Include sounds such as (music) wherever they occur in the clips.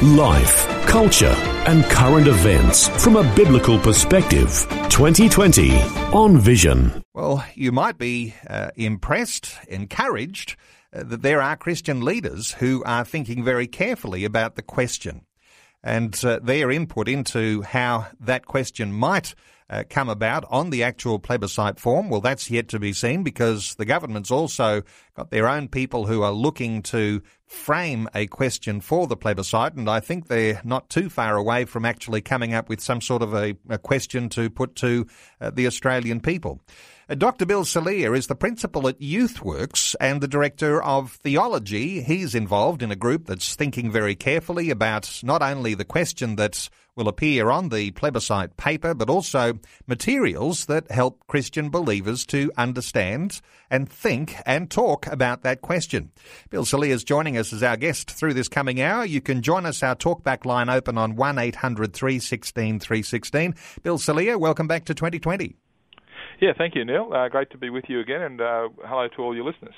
Life, culture, and current events from a biblical perspective. 2020 on Vision. Well, you might be uh, impressed, encouraged uh, that there are Christian leaders who are thinking very carefully about the question and uh, their input into how that question might uh, come about on the actual plebiscite form. Well, that's yet to be seen because the government's also got their own people who are looking to frame a question for the plebiscite, and I think they're not too far away from actually coming up with some sort of a, a question to put to uh, the Australian people. Uh, Dr. Bill Salier is the principal at YouthWorks and the director of theology. He's involved in a group that's thinking very carefully about not only the question that will appear on the plebiscite paper, but also materials that help Christian believers to understand and think and talk about that question. Bill Salier is joining us as our guest through this coming hour. You can join us, our talkback line open on 1 800 316 316. Bill Salier, welcome back to 2020. Yeah, thank you, Neil. Uh, great to be with you again, and uh, hello to all your listeners.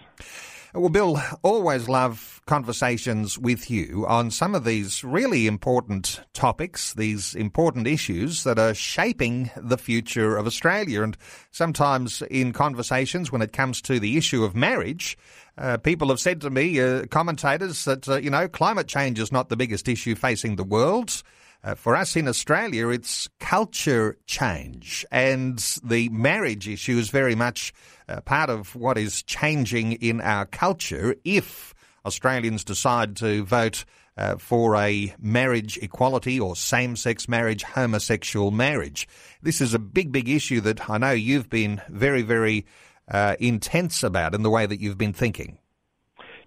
Well, Bill, always love conversations with you on some of these really important topics, these important issues that are shaping the future of Australia. And sometimes in conversations, when it comes to the issue of marriage, uh, people have said to me, uh, commentators, that, uh, you know, climate change is not the biggest issue facing the world. Uh, for us in Australia, it's culture change, and the marriage issue is very much uh, part of what is changing in our culture if Australians decide to vote uh, for a marriage equality or same sex marriage, homosexual marriage. This is a big, big issue that I know you've been very, very uh, intense about in the way that you've been thinking.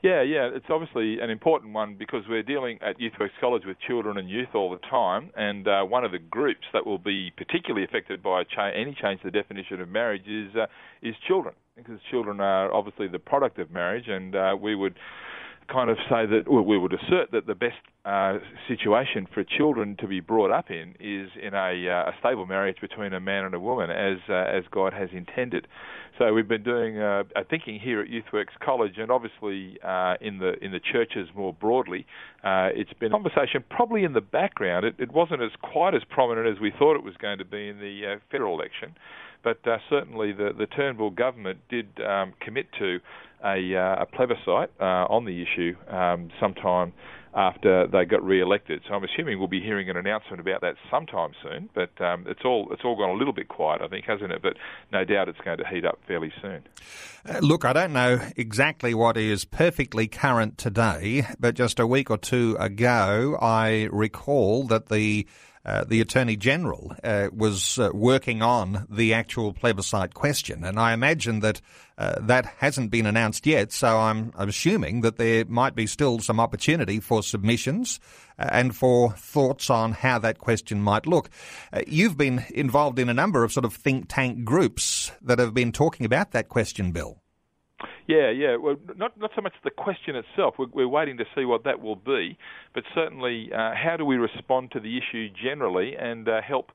Yeah, yeah, it's obviously an important one because we're dealing at YouthWorks College with children and youth all the time, and uh, one of the groups that will be particularly affected by cha- any change to the definition of marriage is uh, is children, because children are obviously the product of marriage, and uh, we would kind of say that well, we would assert that the best uh, situation for children to be brought up in is in a, uh, a stable marriage between a man and a woman, as uh, as God has intended. So we've been doing uh, a thinking here at YouthWorks College, and obviously uh, in the in the churches more broadly. Uh, it's been a conversation probably in the background. It, it, wasn't as quite as prominent as we thought it was going to be in the federal election, but certainly the the Turnbull government did um, commit to a, uh, a plebiscite uh, on the issue um, sometime after they got re-elected. So I'm assuming we'll be hearing an announcement about that sometime soon. But um, it's all it's all gone a little bit quiet, I think, hasn't it? But no doubt it's going to heat up fairly soon. Uh, look, I don't know exactly what is perfectly current today, but just a week or two ago, I recall that the uh, the Attorney General uh, was uh, working on the actual plebiscite question. And I imagine that uh, that hasn't been announced yet, so I'm, I'm, assuming that there might be still some opportunity for submissions uh, and for thoughts on how that question might look. you've been involved in a number of sort of think tank groups that have been talking about that question, Bill. Yeah, yeah. Well, not not so much the question itself. We're, we're waiting to see what that will be, but certainly, uh, how do we respond to the issue generally and uh, help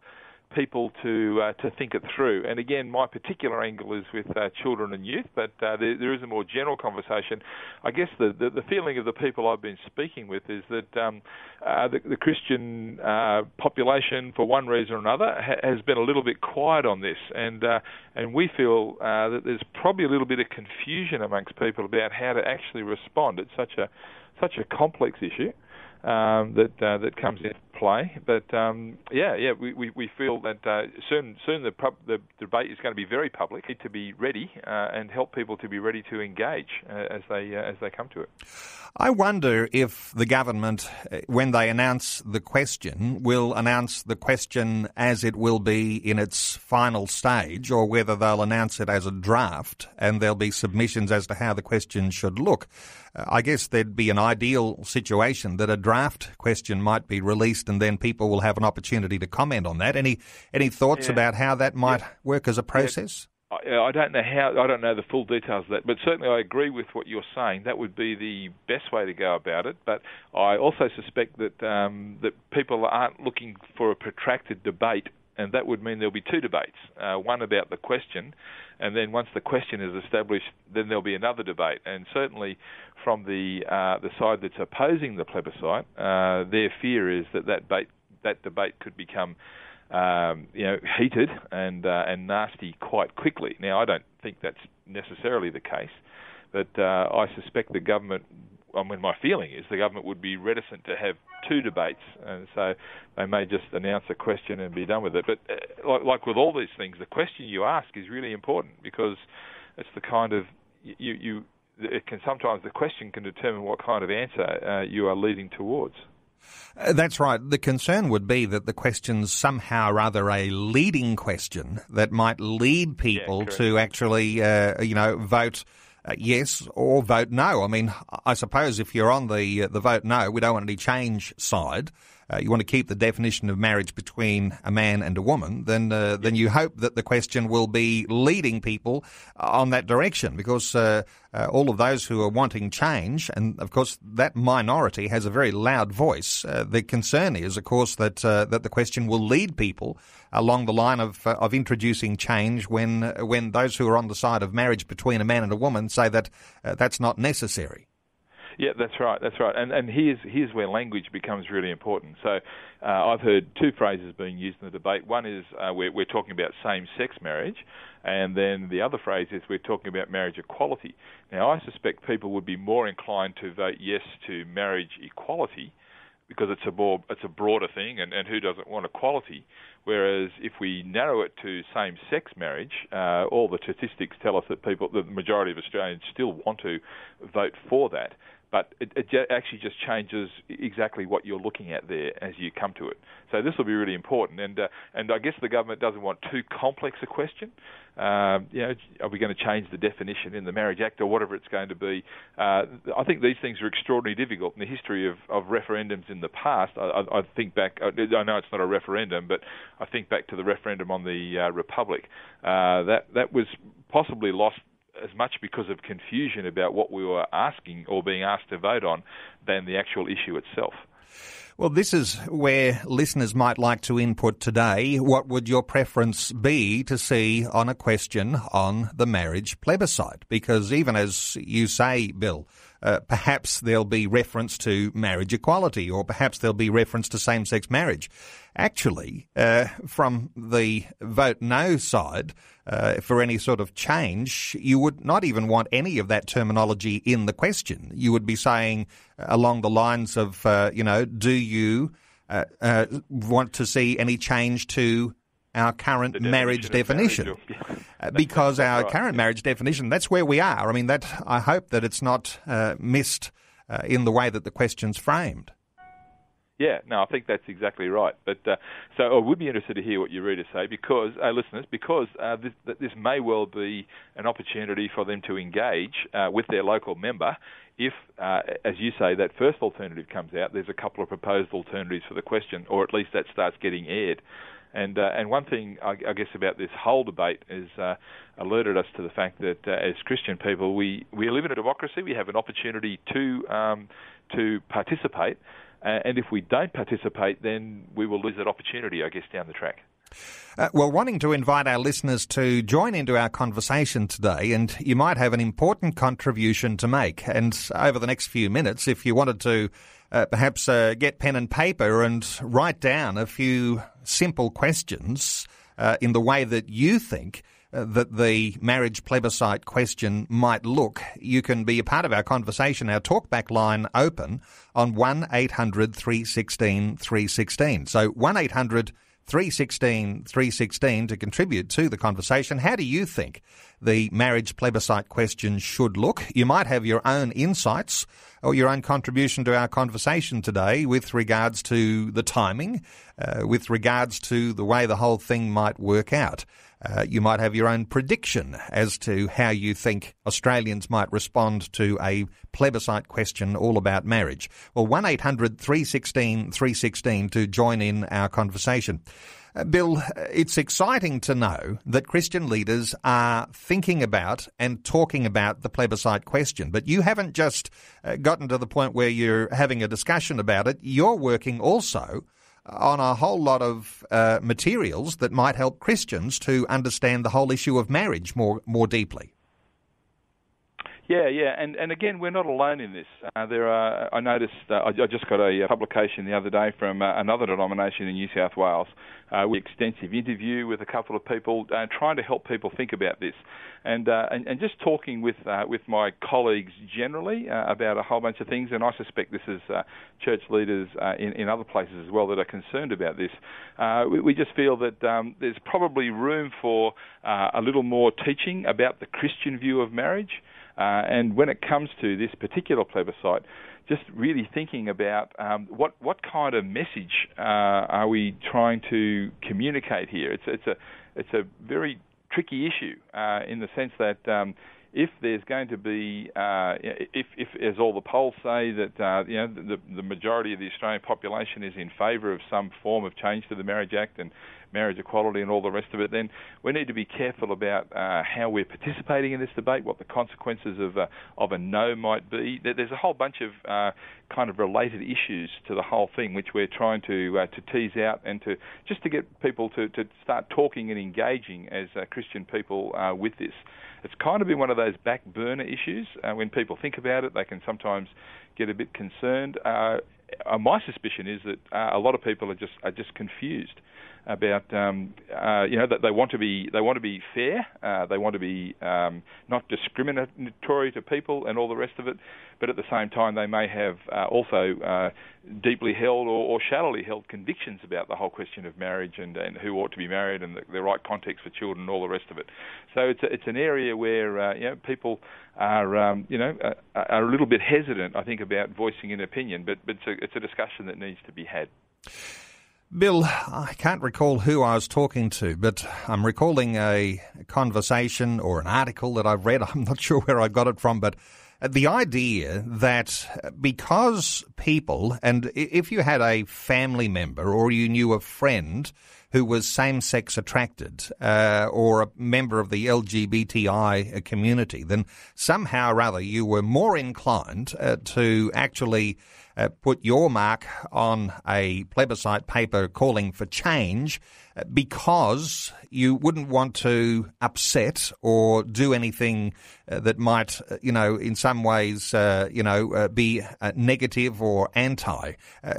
people to uh, to think it through. And again, my particular angle is with uh, children and youth, but uh, there, there is a more general conversation. I guess the, the, the feeling of the people I've been speaking with is that um, uh, the, the, Christian uh, population, for one reason or another, ha- has been a little bit quiet on this, and uh, and we feel that there's probably a little bit of confusion amongst people about how to actually respond. It's such a such a complex issue um, that that comes into play. But um, yeah, yeah, we, we, we feel that uh, soon soon the, pub, the debate is going to be very public. Need to be ready uh, and help people to be ready to engage uh, as they uh, as they come to it. I wonder if the government, uh, when they announce the question, will announce the question as it will be in its final stage, or whether they'll announce it as a draft and there'll be submissions as to how the question should look. I guess there'd be an ideal situation that a draft question might be released released, and then people will have an opportunity to comment on that. Any any thoughts Yeah. about how that might Yeah. work as a process? I, I don't know how. I don't know the full details of that, but certainly I agree with what you're saying. That would be the best way to go about it. But I also suspect that um, that people aren't looking for a protracted debate, and that would mean there'll be two debates: uh, one about the question, and then once the question is established, then there'll be another debate. And certainly, from the uh, the side that's opposing the plebiscite, uh, their fear is that that debate that debate could become um, you know, heated and uh, and nasty quite quickly. Now, I don't think that's necessarily the case, but uh, I suspect the government. I mean, my feeling is the government would be reticent to have two debates, and so they may just announce a question and be done with it. But uh, like, like with all these things, the question you ask is really important because it's the kind of you you. It can sometimes the question can determine what kind of answer uh, you are leading towards. Uh, That's right. The concern would be that the question's somehow or other a leading question that might lead people correct. to actually, uh, you know, vote uh, yes or vote no. I mean, I suppose if you're on the uh, the vote no, we don't want any change side. Uh, you want to keep the definition of marriage between a man and a woman, then uh, then you hope that the question will be leading people on that direction, because uh, uh, all of those who are wanting change, and of course that minority has a very loud voice. Uh, the concern is, of course, that uh, that the question will lead people along the line of uh, of introducing change when uh, when those who are on the side of marriage between a man and a woman say that uh, that's not necessary. Yeah, that's right. That's right. And and here's here's where language becomes really important. So uh, I've heard two phrases being used in the debate. One is uh, we're, we're talking about same-sex marriage, and then the other phrase is we're talking about marriage equality. Now I suspect people would be more inclined to vote yes to marriage equality because it's a more it's a broader thing, and, and who doesn't want equality? Whereas if we narrow it to same-sex marriage, uh, all the statistics tell us that people, the majority of Australians, still want to vote for that. But it, it ju- actually just changes exactly what you're looking at there as you come to it. So this will be really important, and uh, and I guess the government doesn't want too complex a question. Um, you know, are we going to change the definition in the Marriage Act or whatever it's going to be? Uh, I think these things are extraordinarily difficult in the history of, of referendums in the past. I, I, I think back. I know it's not a referendum, but I think back to the referendum on the uh, Republic. Uh, that that was possibly lost as much because of confusion about what we were asking or being asked to vote on than the actual issue itself. Well, this is where listeners might like to input today. What would your preference be to see on a question on the marriage plebiscite? Because even as you say, Bill, uh, perhaps there'll be reference to marriage equality or perhaps there'll be reference to same-sex marriage. Actually, uh, from the vote no side, uh, for any sort of change, you would not even want any of that terminology in the question. You would be saying uh, along the lines of, uh, you know, do you uh, uh, want to see any change to our current The marriage definition definition? marriage, yeah. (laughs) Because our right, current yeah. marriage definition, that's where we are. I mean, that I hope that it's not uh, missed uh, in the way that the question's framed. Yeah, no, I think that's exactly right. But uh, so I would be interested to hear what your readers say, because uh, listeners, because uh, this, this may well be an opportunity for them to engage uh, with their local member. If, uh, as you say, that first alternative comes out, there's a couple of proposed alternatives for the question, or at least that starts getting aired. And uh, and one thing I, I guess about this whole debate is uh, alerted us to the fact that uh, as Christian people, we, we live in a democracy. We have an opportunity to um, to participate, uh, and if we don't participate, then we will lose that opportunity, I guess, down the track. Uh, well, wanting to invite our listeners to join into our conversation today, and you might have an important contribution to make. And over the next few minutes, if you wanted to uh, perhaps uh, get pen and paper and write down a few simple questions uh, in the way that you think that the marriage plebiscite question might look, you can be a part of our conversation. Our talkback line open on 1 800 316 316. So 1 800 316 316 to contribute to the conversation. How do you think the marriage plebiscite question should look? You might have your own insights or your own contribution to our conversation today with regards to the timing, uh, with regards to the way the whole thing might work out. Uh, you might have your own prediction as to how you think Australians might respond to a plebiscite question all about marriage. Well, 1 800 316 316 to join in our conversation. Uh, Bill, it's exciting to know that Christian leaders are thinking about and talking about the plebiscite question, but you haven't just uh, gotten to the point where you're having a discussion about it. You're working also on a whole lot of uh, materials that might help Christians to understand the whole issue of marriage more more deeply. Yeah, yeah, and and again, we're not alone in this. Uh, there are. I noticed. Uh, I, I, just got a, a, publication the other day from uh, another denomination in New South Wales. Uh, with extensive interview with a couple of people, uh, trying to help people think about this, and uh, and, and, just talking with with my colleagues generally about a whole bunch of things. And I suspect this is church leaders in in other places as well that are concerned about this. We, we, just feel that um, there's probably room for a little more teaching about the Christian view of marriage. Uh, and when it comes to this particular plebiscite, just really thinking about um, what what kind of message uh, are we trying to communicate here? It's it's a it's a very tricky issue uh, in the sense that um, if there's going to be, uh, if, if, as all the polls say, that uh, you know the, the majority of the Australian population is in favour of some form of change to the Marriage Act and marriage equality and all the rest of it, then we need to be careful about uh, how we're participating in this debate, what the consequences of a, of a no might be. There's a whole bunch of uh, kind of related issues to the whole thing, which we're trying to uh, to tease out and to just to get people to, to start talking and engaging as uh, Christian people uh, with this it's kind of been one of those back burner issues. Uh, when people think about it, they can sometimes get a bit concerned. Uh, uh my suspicion is that uh, a lot of people are just are just confused about um, uh, you know that they want to be they want to be fair, uh, they want to be um, not discriminatory to people and all the rest of it, but at the same time they may have uh, also uh, deeply held or, or, shallowly held convictions about the whole question of marriage and, and who ought to be married and the, the, right context for children and all the rest of it. So it's a, it's an area where uh, you know people are um, you know are a little bit hesitant, I think, about voicing an opinion, but but it's a, it's a discussion that needs to be had. Bill, I can't recall who I was talking to, but I'm recalling a conversation or an article that I've read. (laughs) I'm not sure where I got it from, but the idea that because people, and if you had a family member or you knew a friend who was same sex attracted uh, or a member of the LGBTI community, then somehow or other you were more inclined uh, to actually uh, put your mark on a plebiscite paper calling for change uh, because you wouldn't want to upset or do anything uh, that might, uh, you know, in some ways, uh, you know, uh, be negative or anti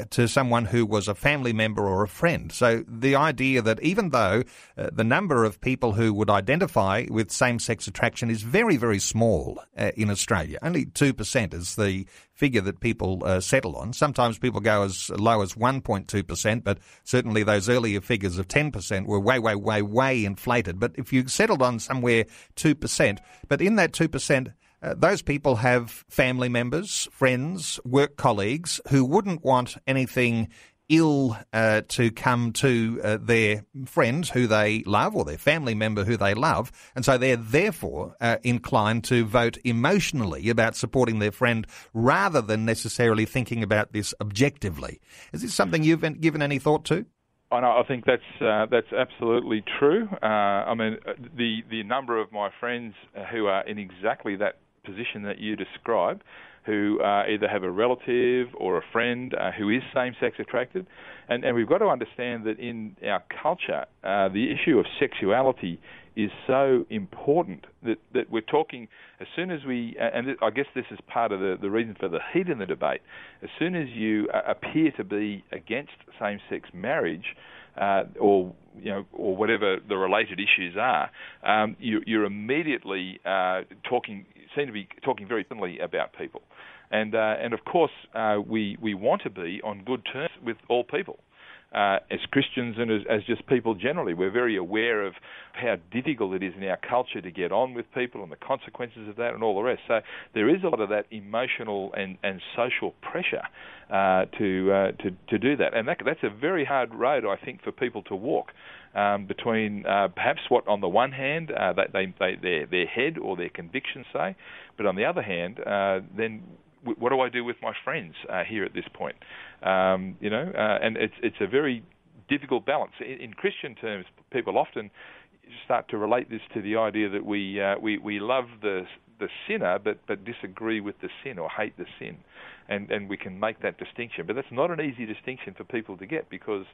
to someone who was a family member or a friend. So the idea that even though the number of people who would identify with same-sex attraction is very, very small in Australia, only 2% is the figure that people uh, settle on. Sometimes people go as low as 1.2%, but certainly those earlier figures of 10% were way, way, way, way inflated. But if you settled on somewhere 2%, but in that 2%, uh, those people have family members, friends, work colleagues who wouldn't want anything ill uh, to come to uh, their friends who they love or their family member who they love, and so they're therefore uh, inclined to vote emotionally about supporting their friend rather than necessarily thinking about this objectively. Is this something you've given any thought to? I know. I think that's uh, that's absolutely true. Uh, I mean, uh, the the number of my friends who are in exactly that position that you describe who uh, either have a relative or a friend uh, who is same-sex attracted, and, and we've got to understand that in our culture, uh, the issue of sexuality is so important that, that we're talking as soon as we, and I guess this is part of the, the reason for the heat in the debate, as soon as you uh, appear to be against same sex marriage, uh, or you know, or whatever the related issues are, um, you, are immediately uh, talking, seem to be talking very thinly about people, and uh, and of course uh, we we want to be on good terms with all people. uh, as Christians and as, as, just people generally. We're very aware of how difficult it is in our culture to get on with people and the consequences of that and all the rest. So there is a lot of that emotional and, and social pressure uh, to, uh, to to do that, and that, that's a very hard road, I think, for people to walk. Um, between uh, perhaps what on the one hand uh, they, they, their their head or their convictions say, but on the other hand, uh, then what do I do with my friends uh, here at this point? Um, you know, uh, and it's it's a very difficult balance. In, in, Christian terms, people often start to relate this to the idea that we uh, we we love the the sinner, but but disagree with the sin or hate the sin, and and we can make that distinction. But that's not an easy distinction for people to get because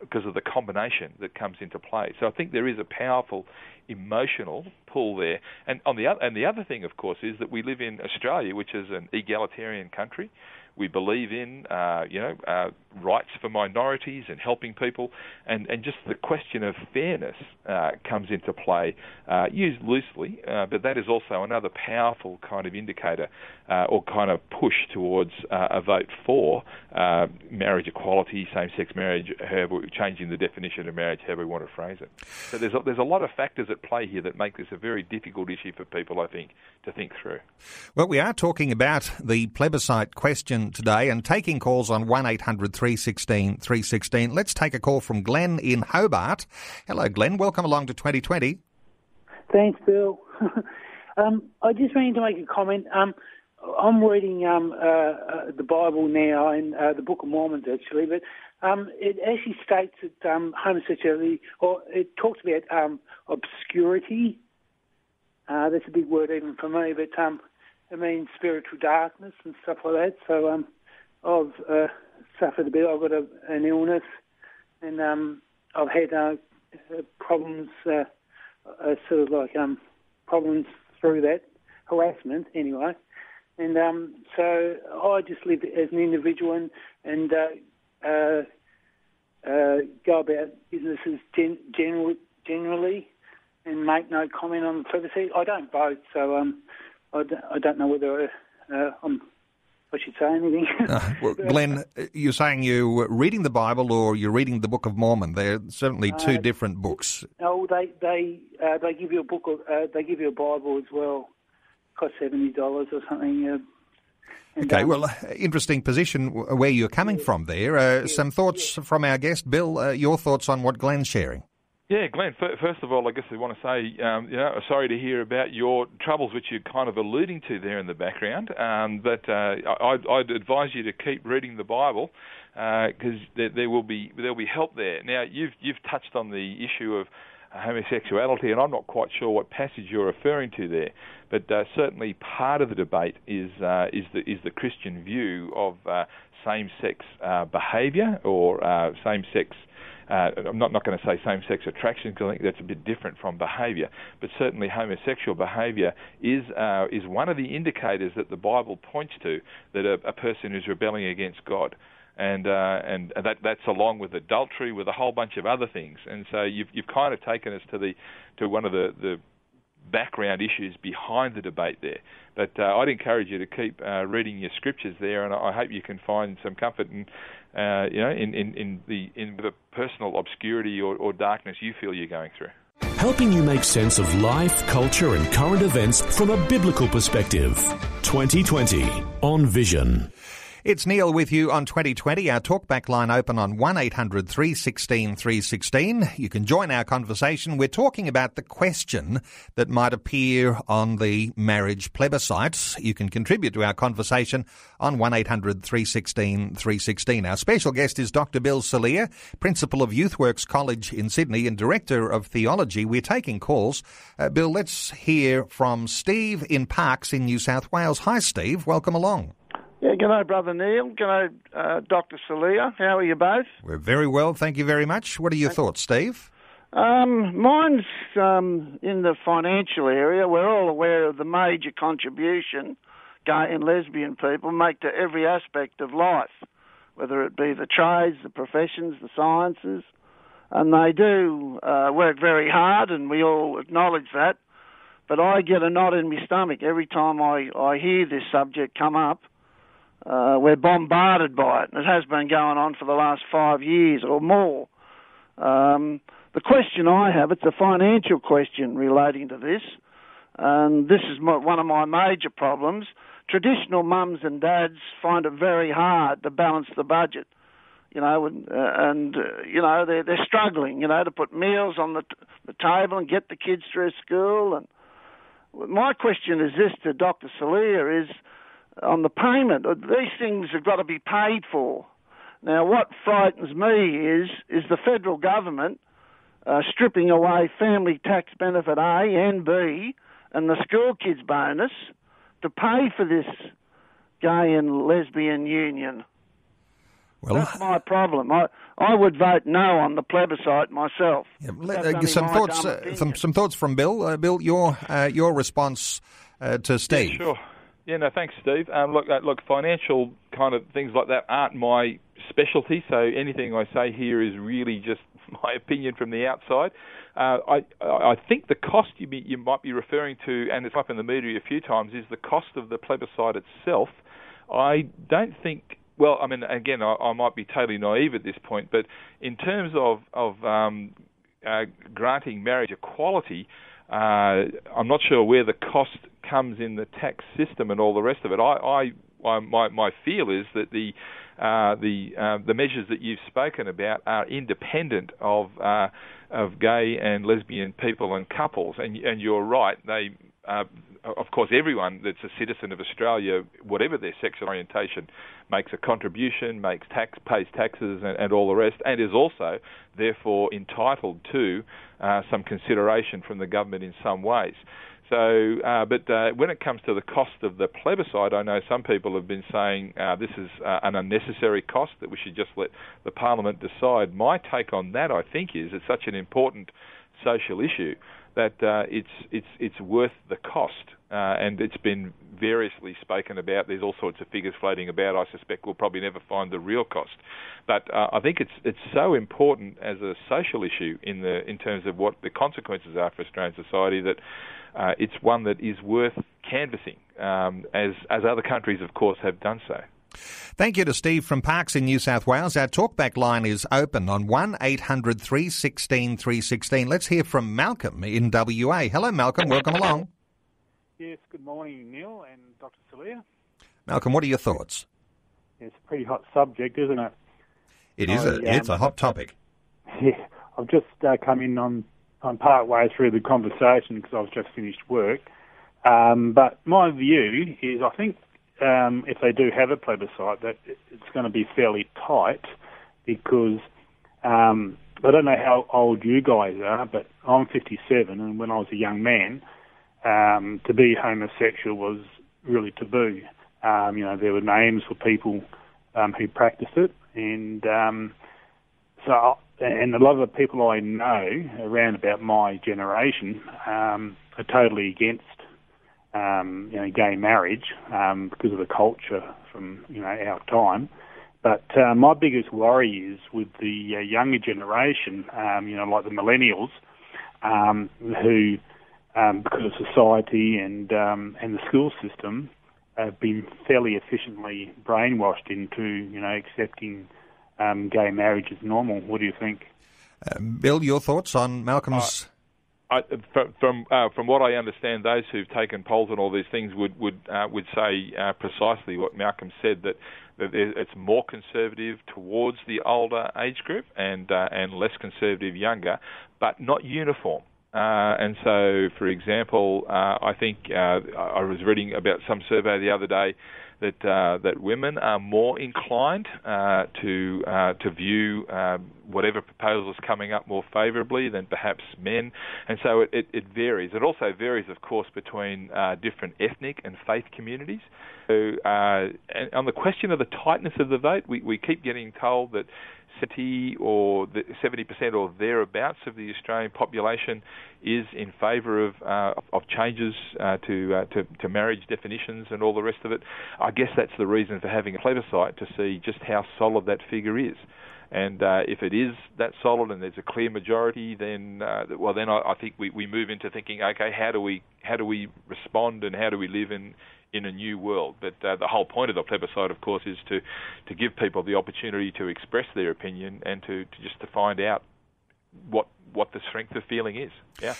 because of the combination that comes into play. So I think there is a powerful emotional pull there. And on the other, and the other thing, of course, is that we live in Australia, which is an egalitarian country. We believe in, uh, you know, uh, rights for minorities and helping people, and, and just the question of fairness uh, comes into play, uh, used loosely, uh, but that is also another powerful kind of indicator uh, or kind of push towards a vote for marriage equality, same-sex marriage, however, changing the definition of marriage, however we want to phrase it. So there's a, there's a lot of factors at play here that make this a very difficult issue for people, I think, to think through. Well, we are talking about the plebiscite question today and taking calls on 1 800 316 316. Let's take a call from Glenn in Hobart. Hello, Glenn. Welcome along to 2020. Thanks, Bill. (laughs) um, I just wanted to make a comment. Um, I'm reading um, uh, uh, the Bible now and uh, the Book of Mormon, actually, but um, it actually states that um, homosexuality, or it talks about um, obscurity. Uh, that's a big word even for me, but um, it mean, spiritual darkness and stuff like that. So um, I've uh, suffered a bit. I've got a, an illness, and um, I've had uh, problems, uh, uh, sort of like um, problems through that harassment, anyway. And um, so I just live as an individual and, and uh, uh, uh, go about businesses gen- general, generally and make no comment on the privacy. I don't vote, so um, I, d- I don't know whether uh, I'm I should say anything. (laughs) uh, well, Glenn, you're saying you're reading the Bible or you're reading the Book of Mormon. They're certainly two uh, different books. No, they they uh, they give you a book. Uh, they give you a Bible as well. It costs seventy dollars or something. Uh, okay, um, well, interesting position where you're coming yeah, from there. Uh, yeah, some thoughts yeah. from our guest, Bill. your thoughts on what Glenn's sharing? Yeah, Glenn. First of all, I guess I want to say, um, you know, sorry to hear about your troubles, which you're kind of alluding to there in the background. Um, but uh, I'd, I'd, advise you to keep reading the Bible because uh, there, there, will be there'll be help there. Now, you've you've touched on the issue of homosexuality, and I'm not quite sure what passage you're referring to there. But uh, certainly, part of the debate is uh, is the is the Christian view of uh, same-sex uh, behaviour or same-sex uh, I'm not, not going to say same-sex attraction because I think that's a bit different from behaviour, but certainly homosexual behaviour is uh, is one of the indicators that the Bible points to that a, a person is rebelling against God and uh, and that that's along with adultery, with a whole bunch of other things. And so you've you've kind of taken us to the to one of the the background issues behind the debate there. But uh, I'd encourage you to keep uh, reading your scriptures there, and I hope you can find some comfort in, uh, you know, in, in, in, the in the personal obscurity or, or darkness you feel you're going through. Helping you make sense of life, culture, and current events from a biblical perspective. 2020 on Vision. It's Neil with you on 2020. Our talkback line open on 1800 316 316. You can join our conversation. We're talking about the question that might appear on the marriage plebiscite. You can contribute to our conversation on 1800 316 316. Our special guest is Dr. Bill Salier, Principal of Youthworks College in Sydney and Director of Theology. We're taking calls. Uh, Bill, let's hear from Steve in Parkes in New South Wales. Hi, Steve. Welcome along. Yeah, good day, Brother Neil. Good day, uh, Dr. Salier. How are you both? We're very well, thank you very much. What are your thoughts, Steve? Um, mine's um, in the financial area. We're all aware of the major contribution gay and lesbian people make to every aspect of life, whether it be the trades, the professions, the sciences. And they do uh, work very hard, and we all acknowledge that. But I get a knot in my stomach every time I, I hear this subject come up Uh, we're bombarded by it, and it has been going on for the last five years or more. Um, the question I have, it's a financial question relating to this, and this is my, one of my major problems. Traditional mums and dads find it very hard to balance the budget you know, and, uh, and uh, you know they're they're struggling, you know, to put meals on the t- the table and get the kids through school. And my question is this to Dr. Salier is on the payment. These things have got to be paid for. Now, what frightens me is is the federal government uh, stripping away family tax benefit A and B and the school kids bonus to pay for this gay and lesbian union. Well, that's my problem. I I would vote no on the plebiscite myself. Yeah, uh, some thoughts. Uh, some some thoughts from Bill. Uh, Bill, your uh, your response uh, to Steve. Yeah, sure. Yeah, no, thanks, Steve. Um, look, uh, look, financial kind of things like that aren't my specialty. So anything I say here is really just (laughs) my opinion from the outside. Uh, I I think the cost you be, you might be referring to, and it's up in the media a few times, is the cost of the plebiscite itself. I don't think well, I mean, again, I, I, might be totally naive at this point, but in terms of of um, uh, granting marriage equality, uh, I'm not sure where the cost comes in the tax system and all the rest of it. I, I, I my my feel is that the uh, the uh, the measures that you've spoken about are independent of uh, of gay and lesbian people and couples, and and you're right. They uh, of course, everyone that's a citizen of Australia, whatever their sexual orientation, makes a contribution, makes tax, pays taxes, and, and all the rest, and is also therefore entitled to uh, some consideration from the government in some ways. So, uh, but uh, when it comes to the cost of the plebiscite, I know some people have been saying uh, this is uh, an unnecessary cost that we should just let the parliament decide. My take on that, I think, is it's such an important social issue that uh, it's it's it's worth the cost, uh, and it's been variously spoken about. There's all sorts of figures floating about. I suspect we'll probably never find the real cost, but uh, I think it's it's so important as a social issue in the in terms of what the consequences are for Australian society that uh, it's one that is worth canvassing, um, as as other countries, of course, have done so. Thank you to Steve from Parkes in New South Wales. Our talkback line is open on 1 800 316 316. Let's hear from Malcolm in WA. Hello, Malcolm. Welcome along. Yes, good morning, Neil and Dr. Salier. Malcolm, what are your thoughts? It's a pretty hot subject, isn't it? It is. I, a, um, it's a hot topic. (laughs) Yeah, I've just uh, come in on, on part way through the conversation because I've just finished work. Um, but my view is I think um, if they do have a plebiscite, that it's going to be fairly tight because um, I don't know how old you guys are, but I'm 57, and when I was a young man, um, to be homosexual was really taboo. Um, you know, there were names for people um, who practiced it, and um, so and a lot of the people I know around about my generation um, are totally against um, you know, gay marriage because of the culture from you know our time. But uh, my biggest worry is with the uh, younger generation, you know, like the millennials, who, um, because of society and um, and the school system, have been fairly efficiently brainwashed into you know accepting um, gay marriage as normal. What do you think? Uh, Bill, your thoughts on Malcolm's uh, I, from uh, from what I understand, those who've taken polls and all these things would would uh, would say uh, precisely what Malcolm said that that it's more conservative towards the older age group and uh, and less conservative younger, but not uniform. Uh, and so, for example, uh, I think I was reading about some survey the other day that uh, that women are more inclined uh, to uh, to view um, whatever proposal is coming up more favourably than perhaps men, and so it, it, it, varies. It also varies, of course, between uh, different ethnic and faith communities. So, uh, on the question of the tightness of the vote, we, we keep getting told that 70 or 70% or thereabouts of the Australian population is in favour of uh, of changes uh, to, uh, to to marriage definitions and all the rest of it. I guess that's the reason for having a plebiscite to see just how solid that figure is. And uh, if it is that solid and there's a clear majority, then uh, well, then I, I think we, we move into thinking, okay, how do we how do we respond and how do we live in in a new world. But uh, the whole point of the plebiscite, of course, is to, to give people the opportunity to express their opinion and to, to just to find out what what the strength of feeling is. Yeah.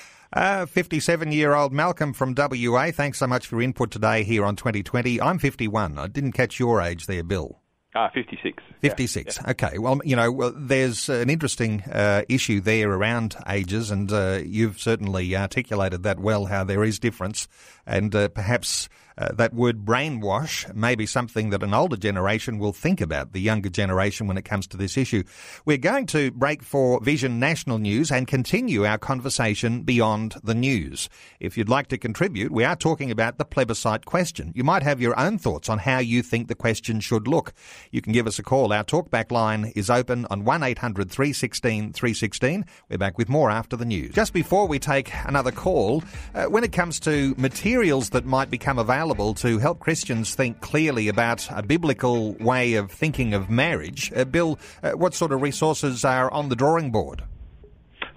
57 uh, year old Malcolm from WA, thanks so much for your input today here on 2020. I'm 51. I didn't catch your age there, Bill. Ah, 56. 56. Yeah. Okay. Well, you know, well, there's an interesting uh, issue there around ages, and uh, you've certainly articulated that well, how there is difference, and uh, perhaps uh, that word brainwash may be something that an older generation will think about, the younger generation, when it comes to this issue. We're going to break for Vision National News and continue our conversation beyond the news. If you'd like to contribute, we are talking about the plebiscite question. You might have your own thoughts on how you think the question should look. You can give us a call. Our talkback line is open on 1800 316 316. We're back with more after the news. Just before we take another call, uh, when it comes to materials that might become available, to help Christians think clearly about a biblical way of thinking of marriage. Uh, Bill, uh, what sort of resources are on the drawing board?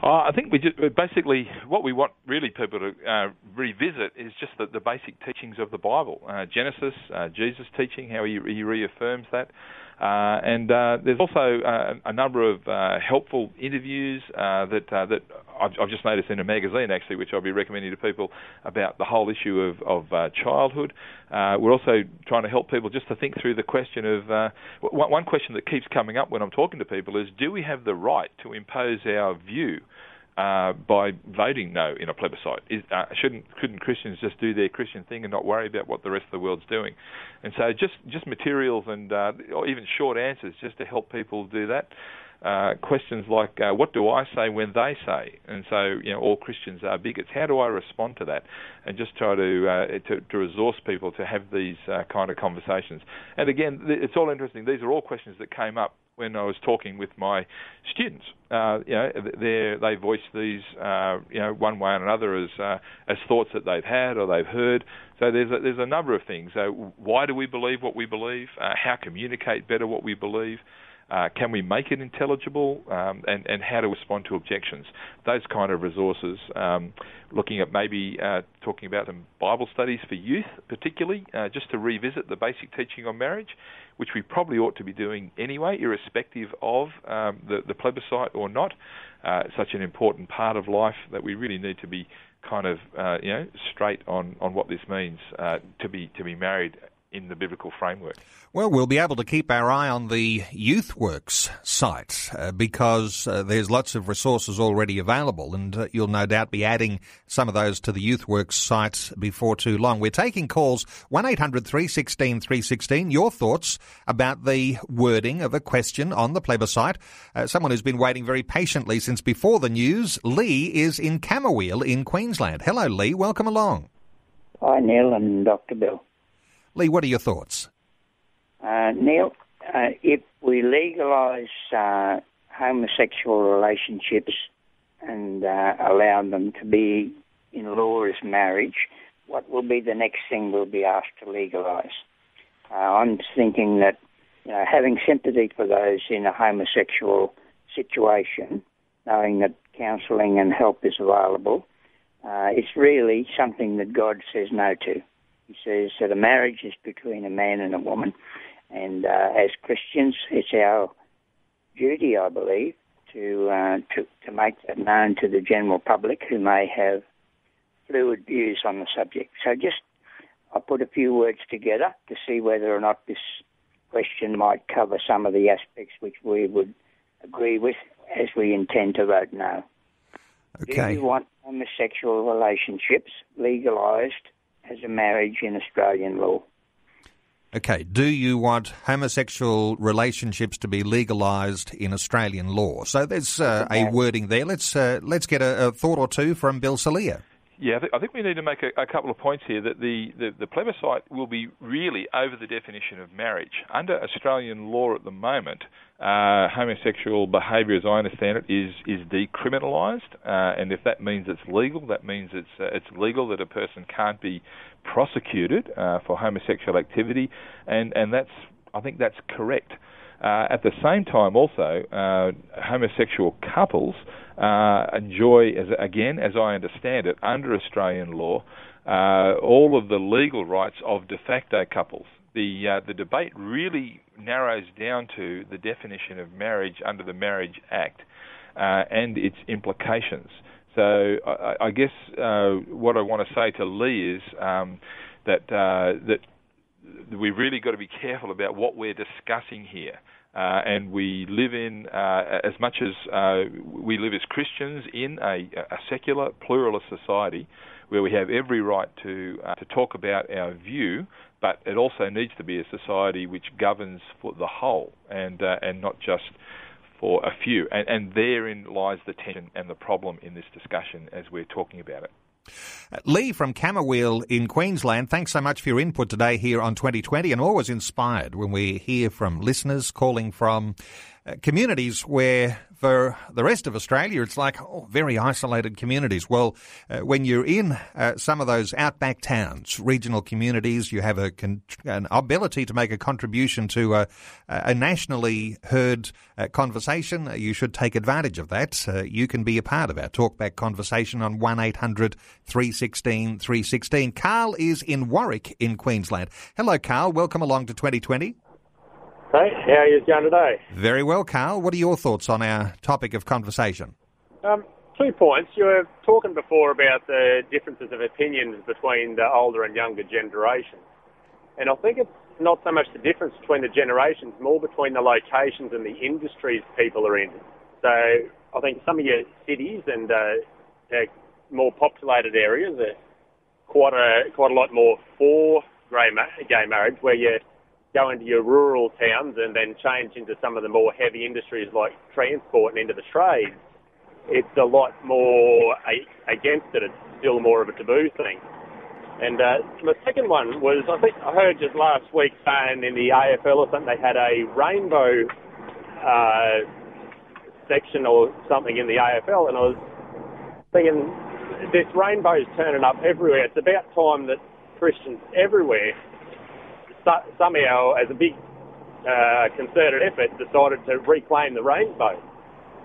Uh, I think we just, basically what we want really people to uh, revisit is just the, the, basic teachings of the Bible, uh, Genesis, uh, Jesus' teaching, how he, he reaffirms that, uh, and uh, there's also uh, a number of uh, helpful interviews uh, that uh, that I've, I've, just noticed in a magazine actually, which I'll be recommending to people about the whole issue of, of childhood. we're also trying to help people just to think through the question of one question that keeps coming up when I'm talking to people is, do we have the right to impose our view? Uh, by voting no in a plebiscite. Is, uh, shouldn't couldn't Christians just do their Christian thing and not worry about what the rest of the world's doing? And so just just materials and uh, or even short answers just to help people do that. Uh, questions like uh, what do I say when they say, and so you know all Christians are bigots. How do I respond to that? And just try to uh, to, to, resource people to have these uh, kind of conversations. And again, it's all interesting. These are all questions that came up when I was talking with my students. Uh, you know, they voice these, uh, you know, one way or another as uh, as thoughts that they've had or they've heard. So there's a, there's a number of things. So why do we believe what we believe? Uh, how communicate better what we believe? Uh, can we make it intelligible? Um, and, and how to respond to objections. Those kind of resources. Um, looking at maybe uh, talking about some Bible studies for youth, particularly, uh, just to revisit the basic teaching on marriage, which we probably ought to be doing anyway, irrespective of um, the, the, plebiscite or not. Uh, such an important part of life that we really need to be kind of uh, you know straight on, on what this means uh, to be to be married in the biblical framework. Well, we'll be able to keep our eye on the YouthWorks site uh, because uh, there's lots of resources already available, and uh, you'll no doubt be adding some of those to the YouthWorks site before too long. We're taking calls 1 800 316 316. Your thoughts about the wording of a question on the plebiscite. Uh, someone who's been waiting very patiently since before the news, Lee, is in Camooweal in Queensland. Hello, Lee. Welcome along. Hi, Neil and Dr. Bill. Lee, what are your thoughts? Uh, Neil, uh, if we legalise uh, homosexual relationships and uh, allow them to be in law as marriage, what will be the next thing we'll be asked to legalise? Uh, I'm thinking that you know, having sympathy for those in a homosexual situation, knowing that counselling and help is available, uh, it's really something that God says no to. He says that a marriage is between a man and a woman, and uh, as Christians, it's our duty, I believe, to, uh, to to make that known to the general public who may have fluid views on the subject. So just I put a few words together to see whether or not this question might cover some of the aspects which we would agree with as we intend to vote no. Okay. Do you want homosexual relationships legalised as a marriage in Australian law. Okay, do you want homosexual relationships to be legalised in Australian law? So there's uh, a wording there. Let's uh, let's get a, a, thought or two from Bill Salier. Yeah, I, th- I think we need to make a, a, couple of points here that the, the, the, plebiscite will be really over the definition of marriage. Under Australian law at the moment, uh, homosexual behaviour, as I understand it, is is decriminalised, uh, and if that means it's legal, that means it's uh, it's legal that a person can't be prosecuted uh, for homosexual activity, and and that's I think that's correct. Uh, at the same time, also, uh, homosexual couples uh, enjoy, as, again, as I understand it, under Australian law, uh, all of the legal rights of de facto couples. The uh, the debate really narrows down to the definition of marriage under the Marriage Act uh, and its implications. So I, I guess uh, what I want to say to Lee is um, that uh, that we've really got to be careful about what we're discussing here. Uh, and we live in, uh, as much as uh, we live as Christians in a, a, secular pluralist society, where we have every right to uh, to talk about our view, but it also needs to be a society which governs for the whole and uh, and not just for a few. And, and therein lies the tension and the problem in this discussion as we're talking about it. Lee from Camooweal in Queensland, thanks so much for your input today here on 2020 and always inspired when we hear from listeners calling from uh, communities where for the rest of Australia, it's like oh, very isolated communities. Well, uh, when you're in uh, some of those outback towns, regional communities, you have a con- an ability to make a contribution to a, a nationally heard uh, conversation. You should take advantage of that. Uh, you can be a part of our talkback conversation on 1 800 316 316. Carl is in Warwick in Queensland. Hello, Carl. Welcome along to 2020. Hey, how are you going today? Very well, Carl. What are your thoughts on our topic of conversation? Um, two points. You were talking before about the differences of opinions between the older and younger generations. And I think it's not so much the difference between the generations, more between the locations and the industries people are in. So I think some of your cities and uh, more populated areas are quite a quite a lot more for gay marriage, where you go into your rural towns and then change into some of the more heavy industries like transport and into the trades, it's a lot more against it. It's still more of a taboo thing. And uh, the second one was, I think I heard just last week saying in the AFL or something they had a rainbow uh, section or something in the AFL, and I was thinking this rainbow's turning up everywhere. It's about time that Christians everywhere somehow, as a big uh, concerted effort, decided to reclaim the rainbow.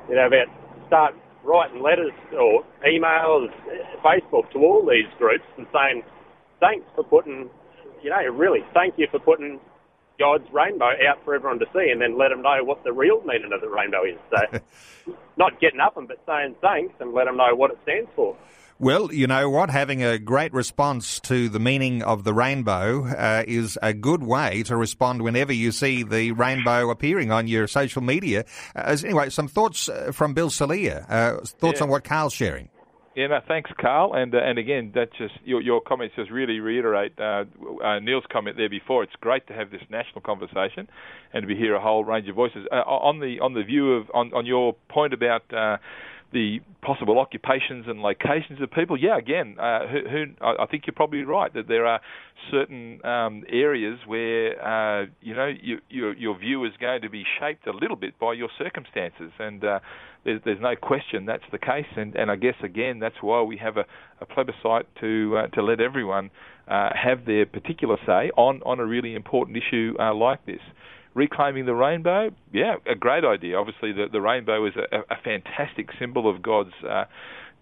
You know, about start writing letters or emails, Facebook to all these groups and saying, thanks for putting, you know, really, thank you for putting God's rainbow out for everyone to see and then let them know what the real meaning of the rainbow is. So, (laughs) not getting up them, but saying thanks and let them know what it stands for. Well, you know what? Having a great response to the meaning of the rainbow uh, is a good way to respond whenever you see the rainbow appearing on your social media. Uh, anyway, some thoughts uh, from Bill Salier. Uh, thoughts yeah. on what Carl's sharing. Yeah, no, thanks, Carl. And uh, and again, that just your your comments just really reiterate uh, uh, Neil's comment there before. It's great to have this national conversation and to hear a whole range of voices uh, on the on the view of on on your point about uh, the possible occupations and locations of people, yeah, again, uh, who, who, I think you're probably right that there are certain um, areas where uh, you know you, your, your view is going to be shaped a little bit by your circumstances, and uh, there's, there's no question that's the case. And, and I guess again that's why we have a, a plebiscite to uh, to let everyone uh, have their particular say on on a really important issue uh, like this reclaiming the rainbow, yeah, a great idea. Obviously, the, the rainbow is a, a fantastic symbol of God's uh,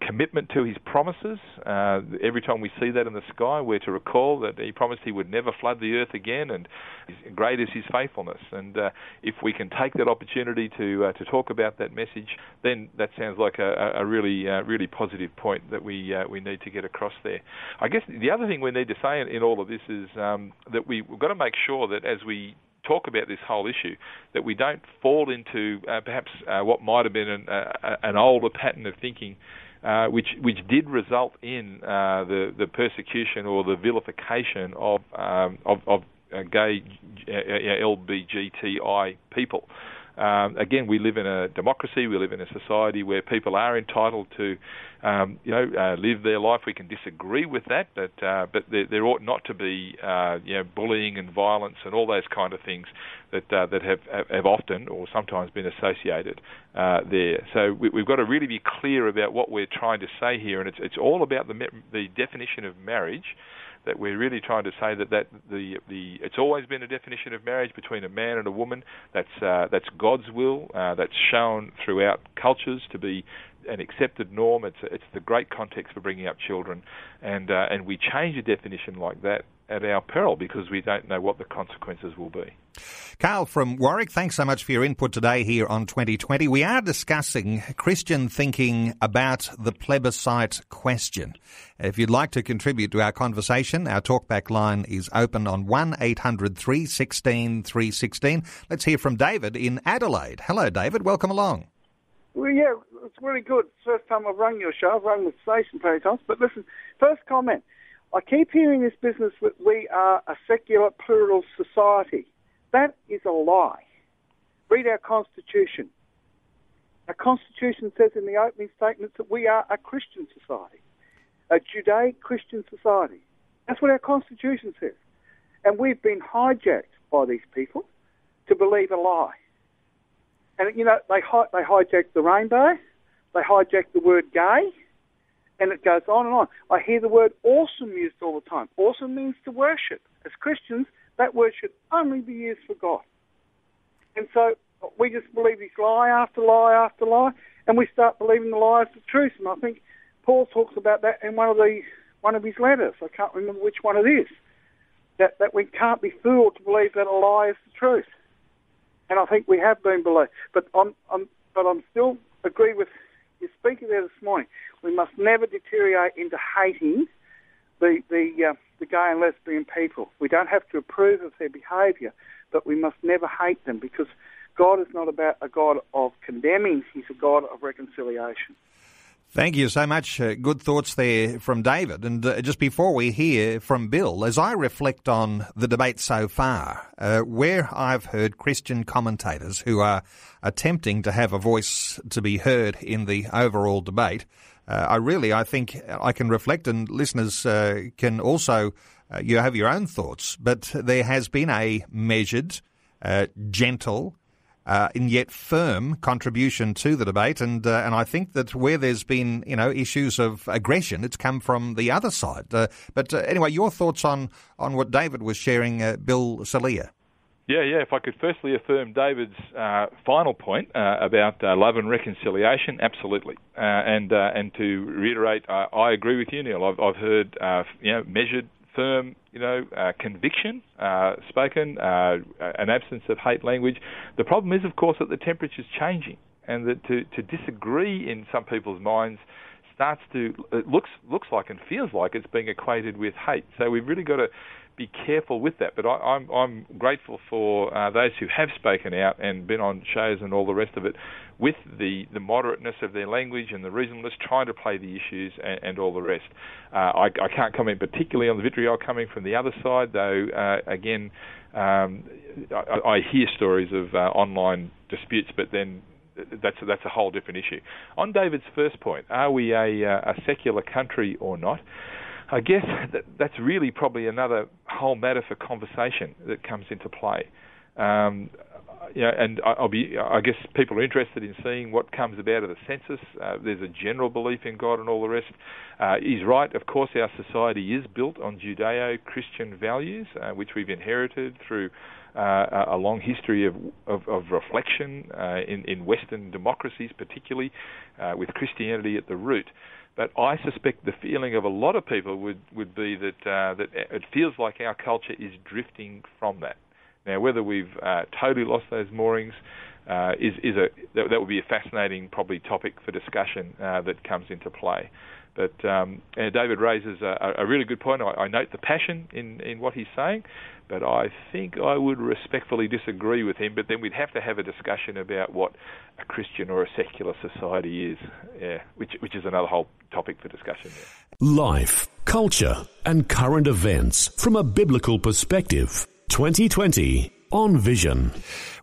commitment to His promises. Uh, every time we see that in the sky, we're to recall that He promised He would never flood the earth again, and great is His faithfulness. And uh, if we can take that opportunity to uh, to talk about that message, then that sounds like a, a really uh, really positive point that we uh, we need to get across there. I guess the other thing we need to say in, in all of this is um, that we, we've got to make sure that as we talk about this whole issue, that we don't fall into uh, perhaps uh, what might have been an, uh, an older pattern of thinking, uh, which which did result in uh, the the persecution or the vilification of um, of, of uh, gay LBGTI people. Um, again, we live in a democracy. We live in a society where people are entitled to, um, you know, uh, live their life. We can disagree with that, but uh, but there, there, ought not to be, uh, you know, bullying and violence and all those kind of things that uh, that have have often or sometimes been associated uh, there. So we, have got to really be clear about what we're trying to say here, and it's it's all about the the definition of marriage that we're really trying to say that, that the the it's always been a definition of marriage between a man and a woman. That's uh, that's God's will. Uh, that's shown throughout cultures to be an accepted norm. It's it's the great context for bringing up children, and uh, and we change a definition like that at our peril because we don't know what the consequences will be. Carl from Warwick, thanks so much for your input today here on 2020. We are discussing Christian thinking about the plebiscite question. If you'd like to contribute to our conversation, our talkback line is open on 1 800 316 316. Let's hear from David in Adelaide. Hello, David. Welcome along. Well, yeah, it's really good. First time I've rung your show. I've rung the station plenty times. But listen, first comment. I keep hearing this business that we are a secular plural society. That is a lie. Read our Constitution. Our Constitution says in the opening statements that we are a Christian society, a Judaic Christian society. That's what our Constitution says. And we've been hijacked by these people to believe a lie. And, you know, they, they hijacked the rainbow, they hijacked the word gay, and it goes on and on. I hear the word awesome used all the time. Awesome means to worship. As Christians, that word should only be used for God. And so we just believe this lie after lie after lie, and we start believing the lie as the truth. And I think Paul talks about that in one of the one of his letters. I can't remember which one it is. That that we can't be fooled to believe that a lie is the truth. And I think we have been believed. But I'm, I'm but I'm still agree with your speaker there this morning. We must never deteriorate into hating the the uh, the gay and lesbian people. We don't have to approve of their behaviour, but we must never hate them because God is not about a God of condemning; He's a God of reconciliation. Thank you so much. Uh, good thoughts there from David. And uh, just before we hear from Bill, as I reflect on the debate so far, uh, where I've heard Christian commentators who are attempting to have a voice to be heard in the overall debate, uh, I really, I think I can reflect, and listeners uh, can also, uh, you have your own thoughts, but there has been a measured, gentle, uh, and yet firm contribution to the debate. And uh, and I think that where there's been you know issues of aggression, it's come from the other side. Uh, but uh, anyway, your thoughts on on what David was sharing, uh, Bill Salier. Yeah, yeah. If I could firstly affirm David's uh, final point about love and reconciliation, absolutely. and and to reiterate, I agree with you, Neil. I've, I've heard you know measured firm, you know, uh, conviction uh, spoken, uh, an absence of hate language. The problem is, of course, that the temperature is changing, and that to, to disagree in some people's minds starts to it looks looks like and feels like it's being equated with hate. So we've really got to be careful with that. But I, am I'm, I'm grateful for uh, those who have spoken out and been on shows and all the rest of it with the, the moderateness of their language and the reasonableness, trying to play the issues and, and all the rest. Uh, I, I, can't comment particularly on the vitriol coming from the other side, though. Uh, again, um, I, I, hear stories of uh, online disputes, but then that's a, that's a whole different issue. On David's first point, are we a, uh, a secular country or not? I guess that, that's really probably another whole matter for conversation that comes into play. Um, know, and I'll be, I guess people are interested in seeing what comes about of the census. Uh, there's a general belief in God and all the rest. Uh, he's right. Of course, our society is built on Judeo-Christian values, uh, which we've inherited through uh, a long history of, of, of reflection uh, in, in Western democracies, particularly uh, with Christianity at the root. But I suspect the feeling of a lot of people would, would be that uh, that it feels like our culture is drifting from that. Now, whether we've uh, totally lost those moorings uh, is is a that, that, would be a fascinating probably topic for discussion uh, that comes into play. But um, David raises a, a, really good point. I, I note the passion in, in what he's saying, but I think I would respectfully disagree with him. But then we'd have to have a discussion about what a Christian or a secular society is, yeah, which which is another whole topic for discussion. Yeah. Life, culture, and current events from a biblical perspective. 2020 on Vision.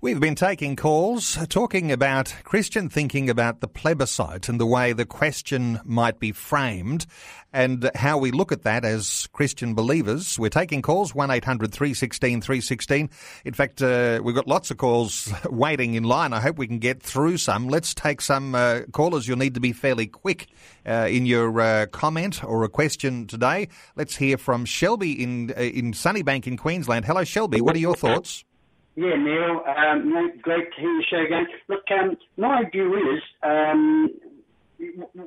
We've been taking calls talking about Christian thinking about the plebiscite and the way the question might be framed and how we look at that as Christian believers. We're taking calls 1 800 316 316. In fact, uh, we've got lots of calls (laughs) waiting in line. I hope we can get through some. Let's take some uh, callers. You'll need to be fairly quick uh, in your uh, comment or a question today. Let's hear from Shelby in, uh, in Sunnybank in Queensland. Hello, Shelby. What are your thoughts? Yeah, Neil, um, great to hear you show again. Look, um, my view is um,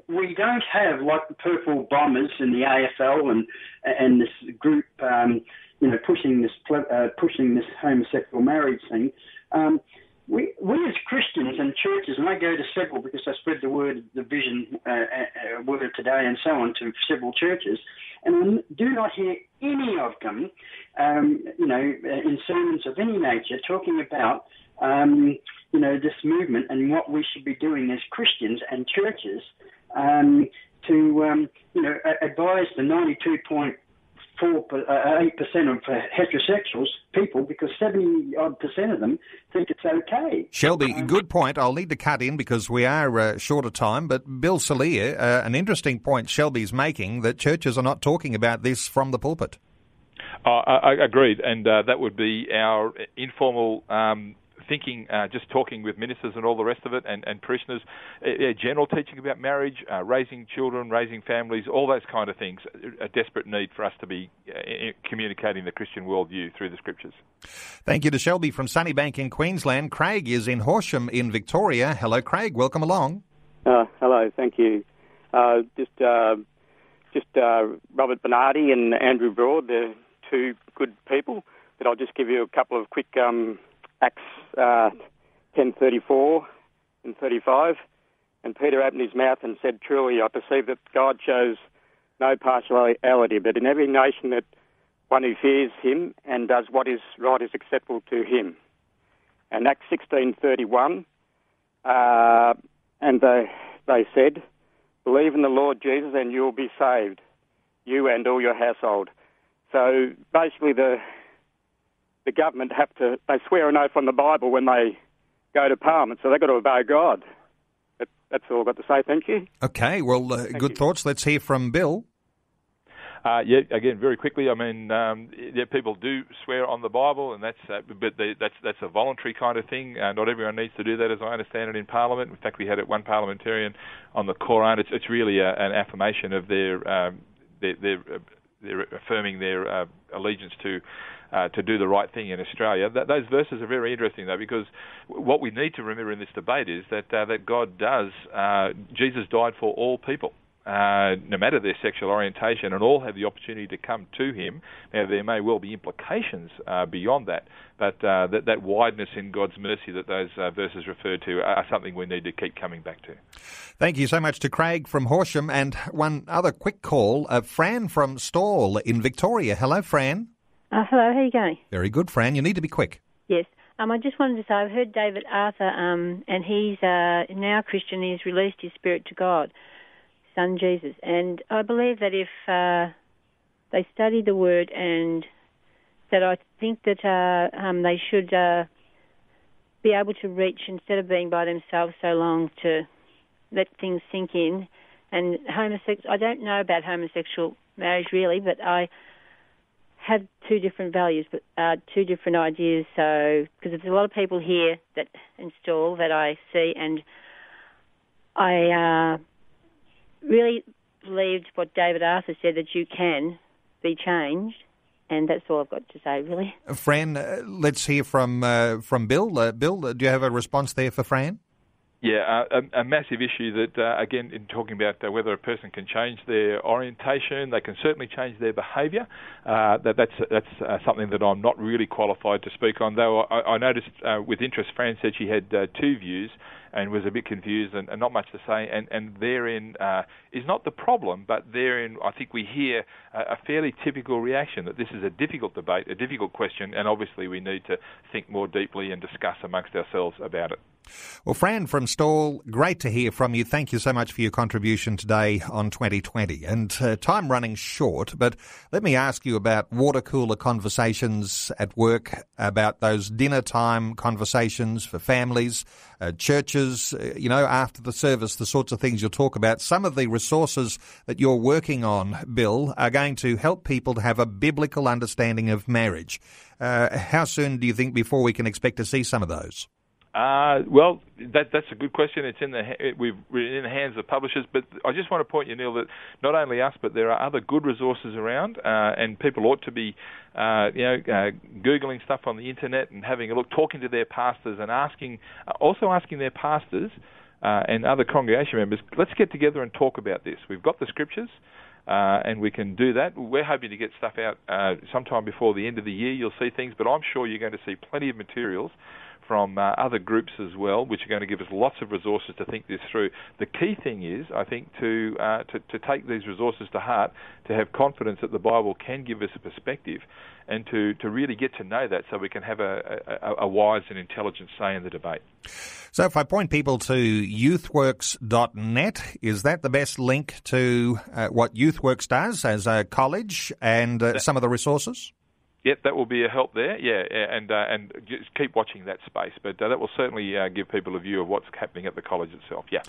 we don't have like the purple bombers in the AFL and and this group, um, you know, pushing this uh, pushing this homosexual marriage thing. Um, we, we as Christians and churches, and I go to several because I spread the word, the vision, uh, uh, word today, and so on to several churches, and do not hear any of them, um, you know, in sermons of any nature, talking about, um, you know, this movement and what we should be doing as Christians and churches um, to, um, you know, advise the 92 four uh, eight percent of uh, heterosexuals people because seventy odd percent of them think it's okay. Shelby, um, good point. I'll need to cut in because we are uh, short of time. But Bill Salier, uh, an interesting point Shelby's making that churches are not talking about this from the pulpit. Uh, I, I agreed, and uh, that would be our informal um, thinking, uh, just talking with ministers and all the rest of it, and, and parishioners, uh, general teaching about marriage, uh, raising children, raising families, all those kind of things, a desperate need for us to be uh, communicating the Christian worldview through the scriptures. Thank you to Shelby from Sunnybank in Queensland. Craig is in Horsham in Victoria. Hello, Craig. Welcome along. Uh, hello. Thank you. Uh, just just Robert Bernardi and Andrew Broad, they're two good people. But I'll just give you a couple of quick um, Acts uh, 10:34 and 35. And Peter opened his mouth and said, Truly, I perceive that God shows no partiality, but in every nation that one who fears him and does what is right is acceptable to him. And Acts 16:31, uh, and they, they said, Believe in the Lord Jesus and you will be saved, you and all your household. So basically, the the government have to, they swear an oath on the Bible when they go to Parliament, so they've got to obey God. that's all I've got to say. Thank you. Okay, well, uh, good you. thoughts. Let's hear from Bill. Uh, yeah, again, very quickly. I mean, um, yeah, people do swear on the Bible, and that's uh, but they, that's that's a voluntary kind of thing. Uh, not everyone needs to do that, as I understand it, in Parliament. In fact, we had it one parliamentarian on the Quran. It's it's really a, an affirmation of their um, their, their, uh, their affirming their uh, allegiance to uh, to do the right thing in Australia. That, those verses are very interesting, though, because what we need to remember in this debate is that uh, that God does. Uh, Jesus died for all people. Uh, no matter their sexual orientation, and all have the opportunity to come to Him. Now, there may well be implications uh, beyond that, but uh, that, that wideness in God's mercy that those uh, verses refer to are something we need to keep coming back to. Thank you so much to Craig from Horsham, and one other quick call, uh, Fran from Stawell in Victoria. Hello, Fran. Uh, hello, how are you going? Very good, Fran. You need to be quick. Yes. Um, I just wanted to say I've heard David Arthur, um, and he's uh, now Christian. He's released his spirit to God, Son Jesus, and I believe that if uh, they study the Word, and that I think that uh, um, they should uh, be able to reach instead of being by themselves so long to let things sink in. And homosexual, I don't know about homosexual marriage really, but I have two different values, but uh, two different ideas. So, because there's a lot of people here that install that I see, and I uh, really believed what David Arthur said that you can be changed. And that's all I've got to say, really. Fran, uh, let's hear from uh, from Bill. Uh, Bill, uh, do you have a response there for Fran? Yeah, uh, a, a, massive issue that, uh, again, in talking about uh, whether a person can change their orientation, they can certainly change their behaviour. Uh, that, that's that's uh, something that I'm not really qualified to speak on. Though I, I noticed uh, with interest, Fran said she had two views and was a bit confused and, and not much to say. And, and therein is not the problem, but therein I think we hear a, a fairly typical reaction that this is a difficult debate, a difficult question, and obviously we need to think more deeply and discuss amongst ourselves about it. Well, Fran from Stawell, great to hear from you. Thank you so much for your contribution today on 2020. And uh, time running short, but let me ask you about water cooler conversations at work, about those dinner time conversations for families, uh, churches, uh, you know, after the service, the sorts of things you'll talk about. Some of the resources that you're working on, Bill, are going to help people to have a biblical understanding of marriage. Uh, how soon do you think before we can expect to see some of those? Uh, well, that, that's a good question. It's in the we've in the hands of publishers, but I just want to point you, Neil, that not only us, but there are other good resources around, uh, and people ought to be, uh, you know, uh, googling stuff on the internet and having a look, talking to their pastors, and asking, uh, also asking their pastors uh, and other congregation members, let's get together and talk about this. We've got the scriptures. Uh, and we can do that. We're hoping to get stuff out uh, sometime before the end of the year. You'll see things, but I'm sure you're going to see plenty of materials from uh, other groups as well, which are going to give us lots of resources to think this through. The key thing is, I think, to, uh, to, to take these resources to heart, to have confidence that the Bible can give us a perspective, and to, to really get to know that so we can have a, a, a wise and intelligent say in the debate. So, if I point people to youthworks.net, is that the best link to uh, what YouthWorks does as a college and uh, some of the resources? Yep, that will be a help there. Yeah, and uh, and just keep watching that space. But uh, that will certainly uh, give people a view of what's happening at the college itself. Yeah.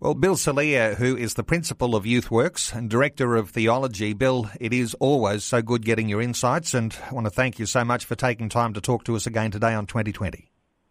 Well, Bill Salier, who is the principal of YouthWorks and director of theology, Bill, it is always so good getting your insights, and I want to thank you so much for taking time to talk to us again today on 2020.